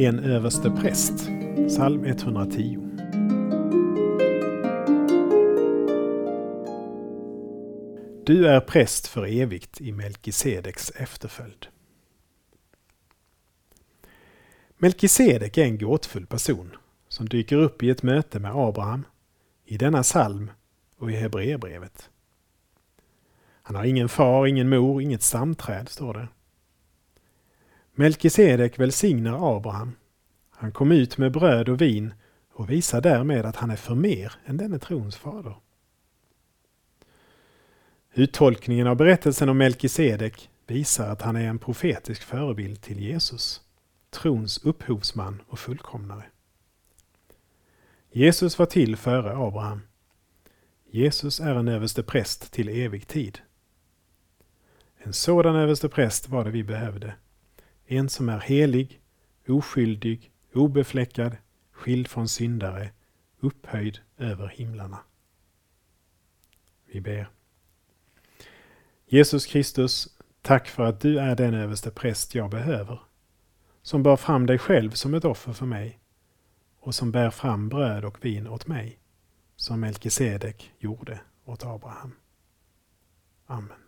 En överste präst, psalm 110. Du är präst för evigt i Melkisedeks efterföljd. Melkisedek är en gåtfull person som dyker upp i ett möte med Abraham, i denna psalm och i Hebreerbrevet. Han har ingen far, ingen mor, inget stamträd, står det. Melkisedek välsignar Abraham. Han kom ut med bröd och vin och visar därmed att han är för mer än denne trons fader. Uttolkningen av berättelsen om Melkisedek visar att han är en profetisk förebild till Jesus, trons upphovsman och fullkomnare. Jesus var till före Abraham. Jesus är en överste präst till evig tid. En sådan överste präst var det vi behövde. En som är helig, oskyldig, obefläckad, skild från syndare, upphöjd över himlarna. Vi ber. Jesus Kristus, tack för att du är den överste präst jag behöver, som bar fram dig själv som ett offer för mig och som bär fram bröd och vin åt mig, som Melkisedek gjorde åt Abraham. Amen.